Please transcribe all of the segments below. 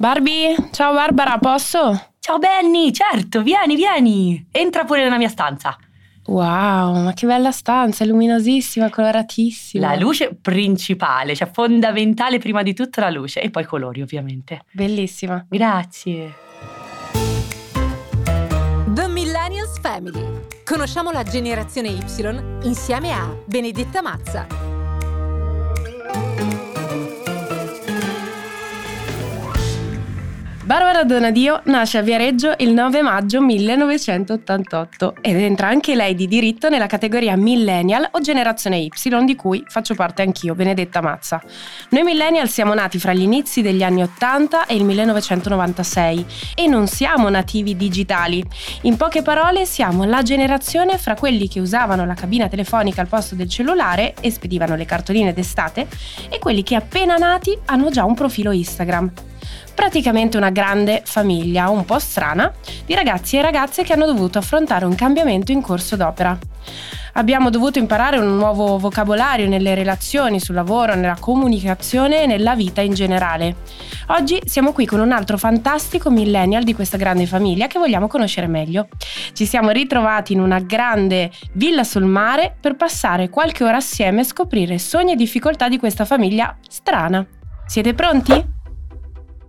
Barbie, ciao Barbara, posso? Ciao Benny, certo, vieni, vieni. Entra pure nella mia stanza. Wow, ma che bella stanza, è luminosissima, coloratissima. La luce principale, cioè fondamentale prima di tutto la luce e poi i colori ovviamente. Bellissima. Grazie. The Millennials Family. Conosciamo la generazione Y insieme a Benedetta Mazza. Barbara Donadio nasce a Viareggio il 9 maggio 1988 ed entra anche lei di diritto nella categoria Millennial o Generazione Y, di cui faccio parte anch'io, Benedetta Mazza. Noi Millennial siamo nati fra gli inizi degli anni 80 e il 1996 e non siamo nativi digitali. In poche parole siamo la generazione fra quelli che usavano la cabina telefonica al posto del cellulare e spedivano le cartoline d'estate e quelli che appena nati hanno già un profilo Instagram praticamente una grande famiglia, un po' strana, di ragazzi e ragazze che hanno dovuto affrontare un cambiamento in corso d'opera. Abbiamo dovuto imparare un nuovo vocabolario nelle relazioni, sul lavoro, nella comunicazione e nella vita in generale. Oggi siamo qui con un altro fantastico millennial di questa grande famiglia che vogliamo conoscere meglio. Ci siamo ritrovati in una grande villa sul mare per passare qualche ora assieme e scoprire sogni e difficoltà di questa famiglia strana. Siete pronti?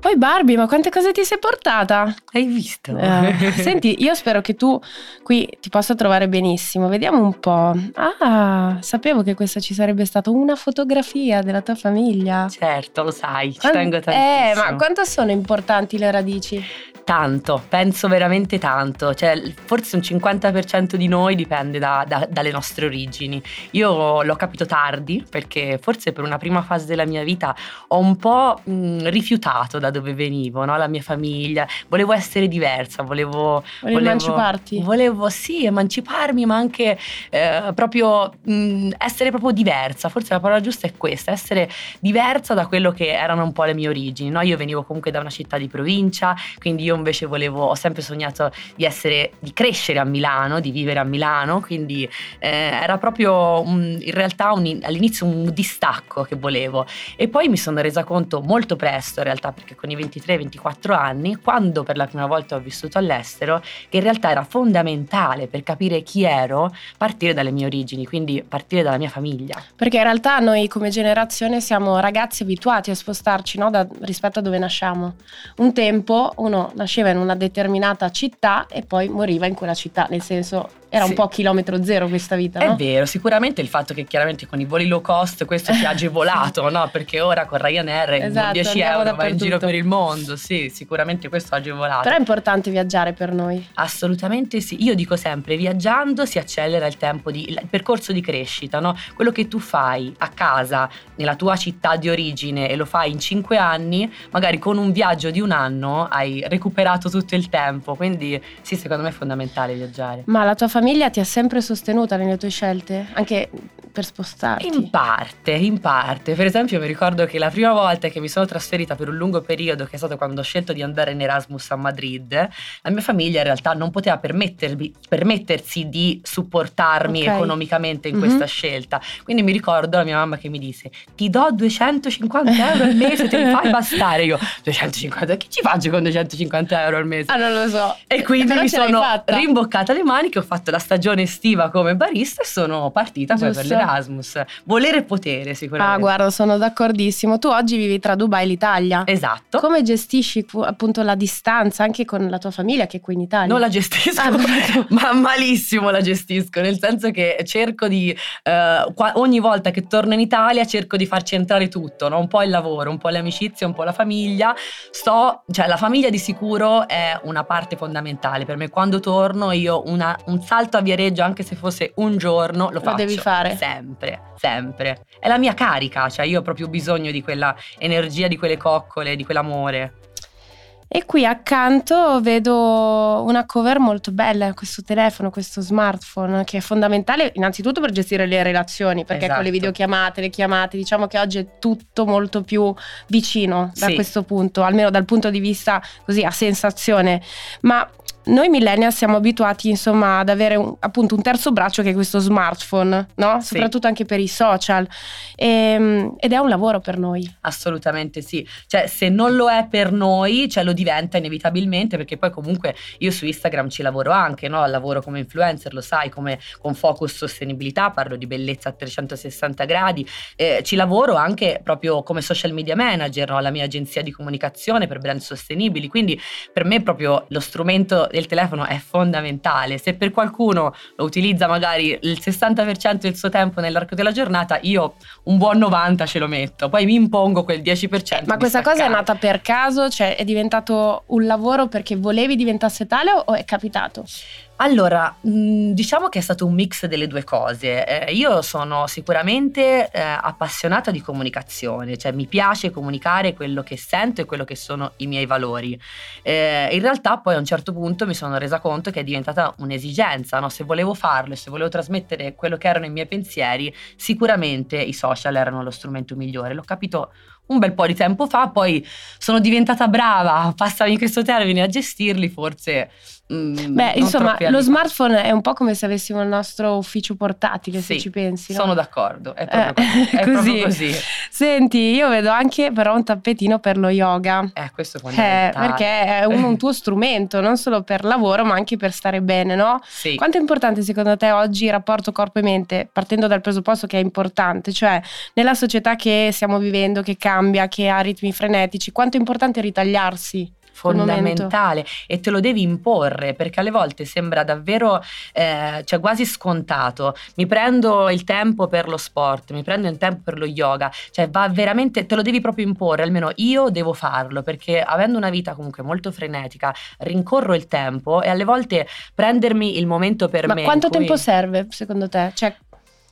Poi Barbie, ma quante cose ti sei portata? Hai visto? Eh, senti, io spero che tu qui ti possa trovare benissimo. Vediamo un po'. Ah, sapevo che questa ci sarebbe stata una fotografia della tua famiglia. Certo, lo sai, ci Quan- tengo tantissimo. Eh, ma quanto sono importanti le radici? Tanto, penso veramente tanto. Cioè, forse un 50% di noi dipende da- da- dalle nostre origini. Io l'ho capito tardi perché forse per una prima fase della mia vita ho un po' mh, rifiutato da dove venivo, no? la mia famiglia. Volevo essere diversa, volevo... Volevi emanciparti? Volevo sì, emanciparmi, ma anche eh, proprio mh, essere proprio diversa. Forse la parola giusta è questa, essere diversa da quello che erano un po' le mie origini. no? Io venivo comunque da una città di provincia, quindi io invece volevo, ho sempre sognato di essere, di crescere a Milano, di vivere a Milano, quindi eh, era proprio un- in realtà un- all'inizio un distacco che volevo. E poi mi sono resa conto molto presto, in realtà, perché con i 23-24 anni, quando per la prima volta ho vissuto all'estero, che in realtà era fondamentale per capire chi ero partire dalle mie origini, quindi partire dalla mia famiglia. Perché in realtà noi come generazione siamo ragazzi abituati a spostarci no, da- rispetto a dove nasciamo. Un tempo uno nasceva in una determinata città e poi moriva in quella città, nel senso era un Sì. po' chilometro zero questa vita, È no? vero, sicuramente il fatto che chiaramente con i voli low cost questo ci ha agevolato, no? Perché ora con Ryanair Esatto, 10 andiamo euro vai in giro per il mondo, sì, sicuramente questo ha agevolato. Però è importante viaggiare per noi. Assolutamente sì, io dico sempre, viaggiando si accelera il tempo di, il percorso di crescita, no? Quello che tu fai a casa, nella tua città di origine e lo fai in 5 anni, magari con un viaggio di un anno hai recuperato tutto il tempo, quindi sì, secondo me è fondamentale viaggiare. Ma la tua famiglia ti ha sempre sostenuta nelle tue scelte, anche per spostarti. In parte, in parte. Per esempio mi ricordo che la prima volta che mi sono trasferita per un lungo periodo, che è stato quando ho scelto di andare in Erasmus a Madrid, la mia famiglia in realtà non poteva permettersi di supportarmi Ok. economicamente in Mhm. questa scelta. Quindi mi ricordo la mia mamma che mi disse ti do 250 euro al mese, te li fai bastare. Io 250, che ci faccio con 250 euro al mese? Ah, non lo so. E quindi Però mi sono rimboccata le maniche, ho fatto la stagione estiva come barista e sono partita poi per l'Erasmus. Volere e potere sicuramente. Ah, guarda, sono d'accordissimo. Tu oggi vivi tra Dubai e l'Italia. Esatto. Come gestisci pu- appunto la distanza anche con la tua famiglia che è qui in Italia? Non la gestisco, Ah, ma malissimo la gestisco, nel senso che cerco di, eh, ogni volta che torno in Italia cerco di farci entrare tutto, no? un po' il lavoro, un po' le amicizie, un po' la famiglia. Sto, cioè la famiglia di sicuro è una parte fondamentale per me. Quando torno io una- un salto a Viareggio, anche se fosse un giorno, lo, Lo faccio. devi fare. sempre, sempre. È la mia carica, cioè io ho proprio bisogno di quella energia, di quelle coccole, di quell'amore. E qui accanto vedo una cover molto bella, questo telefono, questo smartphone, che è fondamentale innanzitutto per gestire le relazioni, perché Esatto. con le videochiamate, le chiamate, diciamo che oggi è tutto molto più vicino da Sì. questo punto, almeno dal punto di vista così a sensazione. Ma noi millennial siamo abituati insomma ad avere un- appunto un terzo braccio che è questo smartphone, no? Sì. Soprattutto anche per i social. Ehm, ed è un lavoro per noi. Assolutamente sì. Cioè, se non lo è per noi, cioè lo diventa inevitabilmente, perché poi comunque io su Instagram ci lavoro anche, no? Lavoro come influencer, lo sai, come con focus sostenibilità, parlo di bellezza a 360 gradi. Eh, ci lavoro anche proprio come social media manager, no? La mia agenzia di comunicazione per brand sostenibili. Quindi per me proprio lo strumento del telefono è fondamentale. Se per qualcuno lo utilizza magari il 60% del suo tempo nell'arco della giornata, io un buon 90 ce lo metto, poi mi impongo quel 10%. Ma questa cosa è staccare. nata per caso? Cioè è diventato un lavoro perché volevi diventasse tale o è capitato? Allora, mh, diciamo che è stato un mix delle due cose. Eh, io sono sicuramente eh, appassionata di comunicazione, cioè mi piace comunicare quello che sento e quello che sono i miei valori. Eh, in realtà poi a un certo punto mi sono resa conto che è diventata un'esigenza, no? se volevo farlo e se volevo trasmettere quello che erano i miei pensieri, sicuramente i social erano lo strumento migliore. L'ho capito un bel po' di tempo fa, poi sono diventata brava, passami questo termine, a gestirli forse. Mm, Beh, insomma, lo smartphone è un po' come se avessimo il nostro ufficio portatile, se Sì, ci pensi. no? Sono d'accordo, è proprio Eh, così. È proprio così. Senti, io vedo anche però un tappetino per lo yoga. Eh, questo è Eh, fondamentale. perché è un, un tuo strumento, non solo per lavoro, ma anche per stare bene, no? Sì. Quanto è importante secondo te oggi il rapporto corpo e mente, partendo dal presupposto che è importante, cioè nella società che stiamo vivendo, che cambia, che ha ritmi frenetici, quanto è importante ritagliarsi? Fondamentale e te lo devi imporre perché alle volte sembra davvero eh, cioè quasi scontato mi prendo il tempo per lo sport mi prendo il tempo per lo yoga cioè va veramente te lo devi proprio imporre almeno io devo farlo perché avendo una vita comunque molto frenetica rincorro il tempo e alle volte prendermi il momento per Ma me quanto in cui- tempo serve secondo te? Cioè,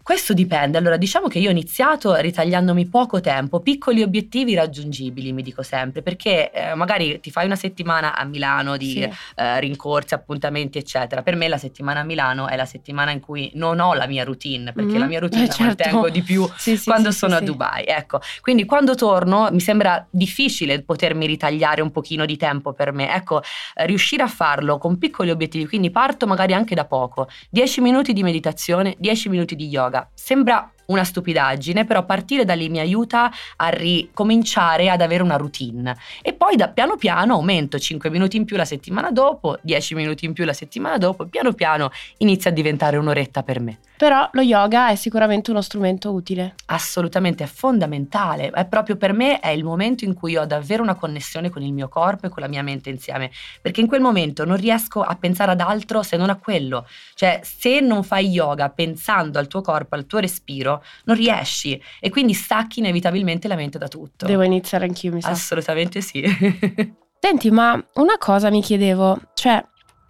Questo dipende, allora diciamo che io ho iniziato ritagliandomi poco tempo, piccoli obiettivi raggiungibili mi dico sempre, perché eh, magari ti fai una settimana a Milano di sì. eh, rincorsi, appuntamenti eccetera, per me la settimana a Milano è la settimana in cui non ho la mia routine, perché Mhm. la mia routine Eh, la certo. mantengo di più Sì, sì, quando sono a. Dubai, ecco. Quindi quando torno mi sembra difficile potermi ritagliare un pochino di tempo per me. Ecco, eh, riuscire a farlo con piccoli obiettivi, quindi parto magari anche da poco. 10 minuti di meditazione, 10 minuti di yoga. Sembra una stupidaggine, però partire da lì mi aiuta a ricominciare ad avere una routine. E poi da piano piano aumento 5 minuti in più la settimana dopo, 10 minuti in più la settimana dopo, e piano piano inizia a diventare un'oretta per me. Però lo yoga è sicuramente uno strumento utile. Assolutamente, è fondamentale. È proprio per me è il momento in cui ho davvero una connessione con il mio corpo e con la mia mente insieme. Perché in quel momento non riesco a pensare ad altro se non a quello. Cioè, se non fai yoga pensando al tuo corpo, al tuo respiro, non riesci. E quindi stacchi inevitabilmente la mente da tutto. Devo iniziare anch'io, mi sa. Assolutamente sì. Senti, ma una cosa mi chiedevo, cioè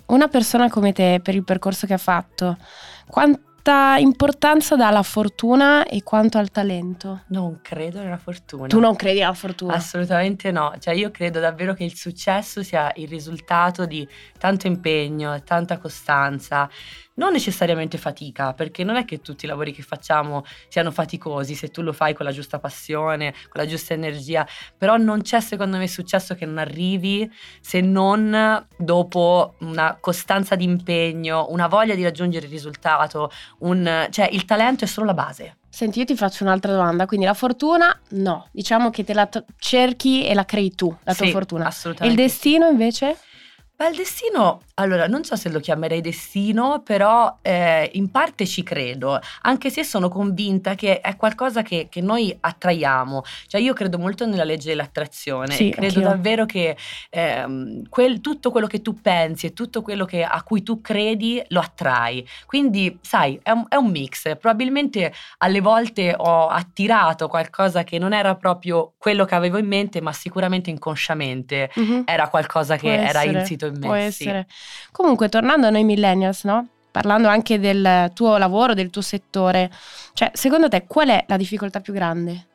una persona come te per il percorso che ha fatto, quanta importanza dà alla fortuna e quanto al talento? non credo nella fortuna. Tu non credi alla fortuna? Assolutamente no, cioè io credo davvero che il successo sia il risultato di tanto impegno, tanta costanza, non necessariamente fatica, perché non è che tutti i lavori che facciamo siano faticosi se tu lo fai con la giusta passione, con la giusta energia, però non c'è secondo me successo che non arrivi se non dopo una costanza di impegno, una voglia di raggiungere il risultato, un, cioè il talento è solo la base. Senti, io ti faccio un'altra domanda, quindi la fortuna no, diciamo che te la t- cerchi e la crei tu, la tua Sì, fortuna. E il Assolutamente. destino invece? Beh, il destino, allora, non so se lo chiamerei destino, però eh, in parte ci credo, anche se sono convinta che è qualcosa che, che noi attraiamo. Cioè, io credo molto nella legge dell'attrazione. Sì, credo anch'io. davvero che ehm, quel- tutto quello che tu pensi e tutto quello che- a cui tu credi lo attrai. Quindi, sai, è un, è un mix. Probabilmente alle volte ho attirato qualcosa che non era proprio quello che avevo in mente, ma sicuramente inconsciamente Mhm. era qualcosa che Può era insito in me. Può essere. Comunque, tornando a noi millennials, no? parlando anche del tuo lavoro, del tuo settore, cioè secondo te qual è la difficoltà più grande?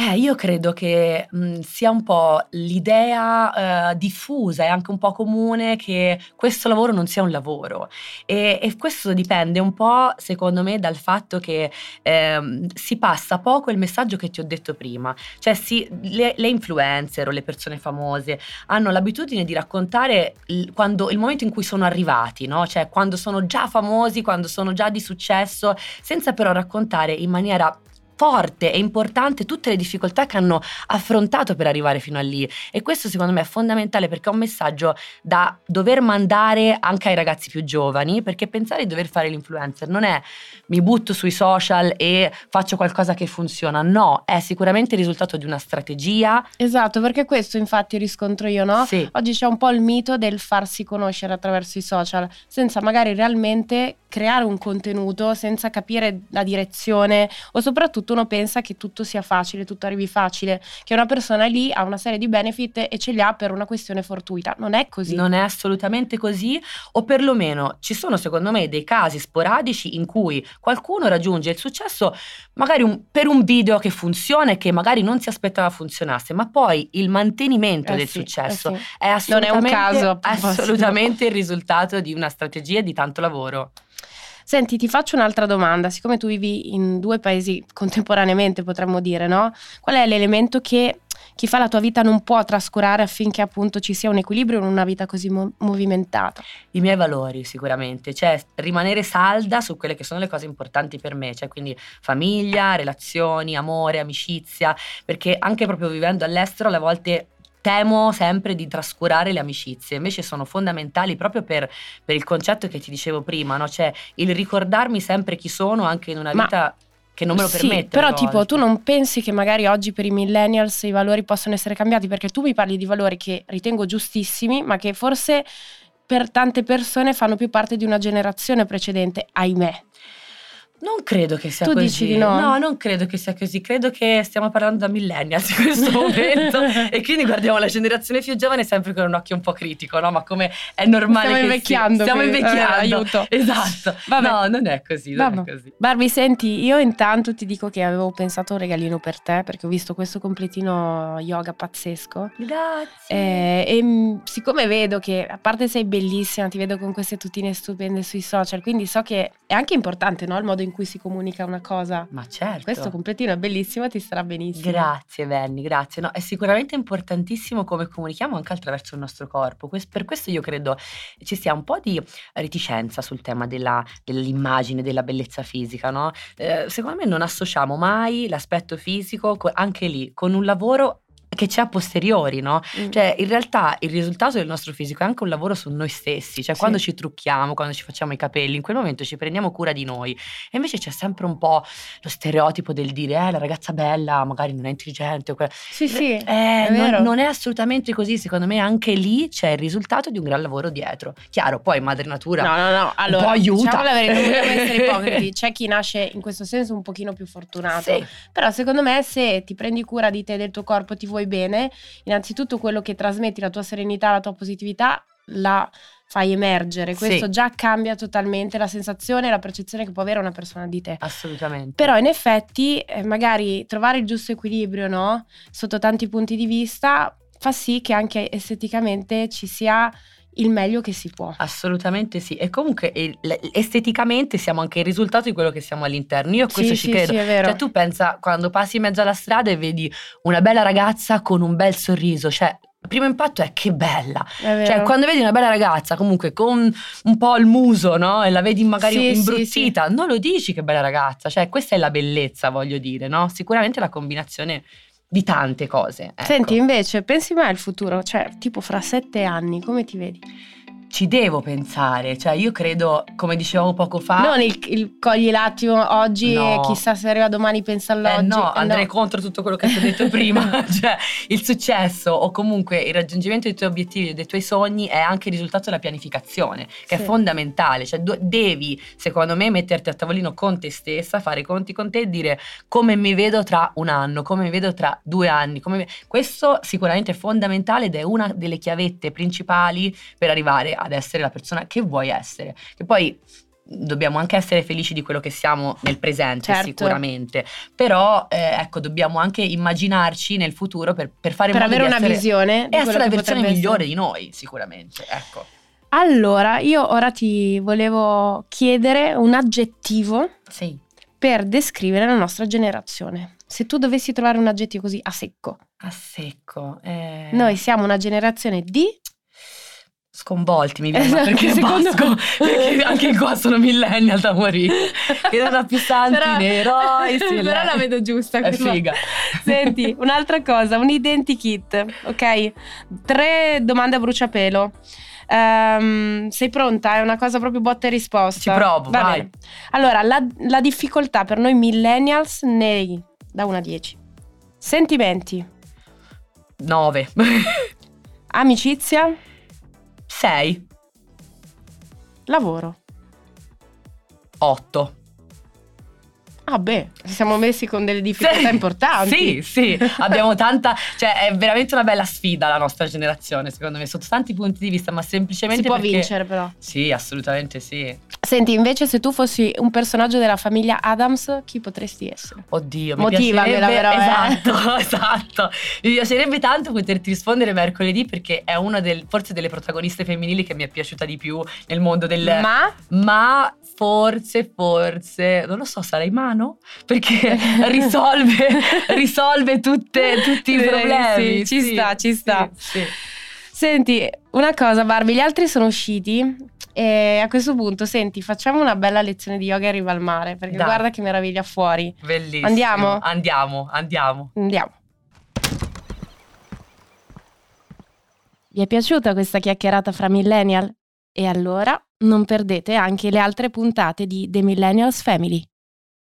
Eh, io credo che mh, sia un po' l'idea eh, diffusa e anche un po' comune che questo lavoro non sia un lavoro e, e questo dipende un po' secondo me dal fatto che eh, si passa poco il messaggio che ti ho detto prima, cioè si, le, le, influencer o le persone famose hanno l'abitudine di raccontare il, quando, il momento in cui sono arrivati, no? cioè quando sono già famosi, quando sono già di successo, senza però raccontare in maniera forte e importante tutte le difficoltà che hanno affrontato per arrivare fino a lì e questo secondo me è fondamentale perché è un messaggio da dover mandare anche ai ragazzi più giovani perché pensare di dover fare l'influencer non è mi butto sui social e faccio qualcosa che funziona, no, è sicuramente il risultato di una strategia. Esatto, perché questo infatti riscontro io, no? Sì. Oggi c'è un po' il mito del farsi conoscere attraverso i social senza magari realmente creare un contenuto senza capire la direzione o soprattutto uno pensa che tutto sia facile, tutto arrivi facile, che una persona lì ha una serie di benefit e ce li ha per una questione fortuita. Non è così. Non è assolutamente così o perlomeno ci sono secondo me dei casi sporadici in cui qualcuno raggiunge il successo magari un, per un video che funziona e che magari non si aspettava funzionasse, ma poi il mantenimento Eh del sì, successo eh sì. è assolutamente, caso, a proposito. assolutamente il risultato di una strategia e di tanto lavoro. Senti, ti faccio un'altra domanda, siccome tu vivi in due paesi contemporaneamente, potremmo dire, no? Qual è l'elemento che chi fa la tua vita non può trascurare affinché appunto ci sia un equilibrio in una vita così mo- movimentata? I miei valori sicuramente, cioè rimanere salda su quelle che sono le cose importanti per me, cioè quindi famiglia, relazioni, amore, amicizia, perché anche proprio vivendo all'estero alle volte temo sempre di trascurare le amicizie, invece sono fondamentali proprio per, per il concetto che ti dicevo prima, no? cioè il ricordarmi sempre chi sono anche in una Ma- vita che non me lo sì, permette. però alle tipo tu non pensi che magari oggi per i millennials i valori possono essere cambiati? Perché tu mi parli di valori che ritengo giustissimi, ma che forse per tante persone fanno più parte di una generazione precedente, ahimè. Non credo che sia Tu così. dici di no? No, non credo che sia così. Credo che stiamo parlando da millennials in questo momento e quindi guardiamo la generazione più giovane sempre con un occhio un po' critico, no? Ma come è normale Stiamo che invecchiando. Stiamo quindi, invecchiando. eh, aiuto. Esatto. Vabbè. No, non è così, non Vabbè. è così. Barbie, senti, io intanto ti dico che avevo pensato un regalino per te perché ho visto questo completino yoga pazzesco. Grazie. Eh, e mh, siccome vedo che a parte sei bellissima, ti vedo con queste tutine stupende sui social, quindi so che è anche importante no, il modo in cui si comunica una cosa. Ma certo. Questo completino è bellissimo, ti starà benissimo. Grazie Benny, grazie. No, è sicuramente importantissimo come comunichiamo anche attraverso il nostro corpo. Per questo io credo ci sia un po' di reticenza sul tema della- dell'immagine, della bellezza fisica, no? Eh, secondo me non associamo mai l'aspetto fisico co- anche lì con un lavoro che c'è a posteriori, no? Mm. Cioè, in realtà il risultato del nostro fisico è anche un lavoro su noi stessi, cioè Sì. quando ci trucchiamo, quando ci facciamo i capelli, in quel momento ci prendiamo cura di noi. E invece c'è sempre un po' lo stereotipo del dire, eh, la ragazza bella magari non è intelligente. o que-". Sì, sì, Eh, è non, vero. non è assolutamente così, secondo me anche lì c'è il risultato di un gran lavoro dietro. Chiaro, poi madre natura No, no, no. Allora, po' aiuta. diciamo la verità, non vogliamo essere ipocriti. C'è chi nasce in questo senso un pochino più fortunato. Sì. Però secondo me se ti prendi cura di te del tuo corpo, ti vuoi bene, innanzitutto quello che trasmetti, la tua serenità, la tua positività, la fai emergere. Questo Sì. già cambia totalmente la sensazione e la percezione che può avere una persona di te. Assolutamente. Però in effetti eh, magari trovare il giusto equilibrio, no? Sotto tanti punti di vista, fa sì che anche esteticamente ci sia il meglio che si può. Assolutamente sì. E comunque l- esteticamente siamo anche il risultato di quello che siamo all'interno. Io a questo sì, ci sì, credo. sì. Cioè, tu pensa quando passi in mezzo alla strada e vedi una bella ragazza con un bel sorriso, cioè. Il primo impatto è che bella, È cioè quando vedi una bella ragazza comunque con un po' il muso, no? E la vedi magari Sì, sì, imbruttita, non lo dici che bella ragazza, cioè questa è la bellezza, voglio dire, no? Sicuramente la combinazione di tante cose. ecco. Senti, invece, pensi mai al futuro? Cioè, tipo fra sette anni, come ti vedi? Ci devo pensare, cioè io credo, come dicevo poco fa, non il, il cogli l'attimo oggi No. e chissà se arriva domani, pensa all'oggi. Eh no, Eh andrei no. contro tutto quello che ti ho detto prima. cioè, il successo o comunque il raggiungimento dei tuoi obiettivi e dei tuoi sogni è anche il risultato della pianificazione, che Sì. è fondamentale. Cioè, du- devi, secondo me, metterti a tavolino con te stessa, fare i conti con te e dire come mi vedo tra un anno, come mi vedo tra due anni. come Questo sicuramente è fondamentale ed è una delle chiavette principali per arrivare ad essere la persona che vuoi essere. Che poi dobbiamo anche essere felici di quello che siamo nel presente Certo. sicuramente, però eh, ecco dobbiamo anche immaginarci nel futuro per, per fare Per avere una essere, visione e essere la versione migliore essere. di noi sicuramente, ecco. Allora, io ora ti volevo chiedere un aggettivo Sì, per descrivere la nostra generazione. Se tu dovessi trovare un aggettivo così a secco, a secco. eh, noi siamo una generazione di Sconvolti mi viene, Esatto, perché secondo basco? Perché anche qua sono millennial da morire. Ha più santi Però- eroi. sì, Però la vedo giusta. È questa. figa. Senti, un'altra cosa, un identikit, ok? Tre domande a bruciapelo. Ehm, sei pronta? È una cosa proprio botta e risposta. Ci provo, Va vai. bene. Allora, la, la difficoltà per noi millennials nei da 1 a 10. Sentimenti, 9. amicizia, 6. lavoro. 8. Ah beh, ci siamo messi con delle difficoltà importanti. Sì, sì, abbiamo tanta, cioè è veramente una bella sfida la nostra generazione, secondo me, sotto tanti punti di vista, ma semplicemente Si può perché- vincere però. Sì, assolutamente sì. Senti, invece se tu fossi un personaggio della famiglia Adams, chi potresti essere? Oddio, mi Motivamela però, eh. Esatto, esatto. Mi piacerebbe tanto poterti rispondere mercoledì perché è una del, forse delle protagoniste femminili che mi è piaciuta di più nel mondo del Ma ma forse, forse, non lo so, sarei mano? Perché risolve, risolve tutte, tutti i Sì, problemi. sì, ci sta, ci sta. Sì, sì. Senti, una cosa Barbie, gli altri sono usciti e a questo punto, senti, facciamo una bella lezione di yoga in riva al mare, perché Dai. guarda che meraviglia fuori. Bellissimo. Andiamo? Andiamo, andiamo. Andiamo. Vi è piaciuta questa chiacchierata fra millennial? E allora non perdete anche le altre puntate di The Millennials Family.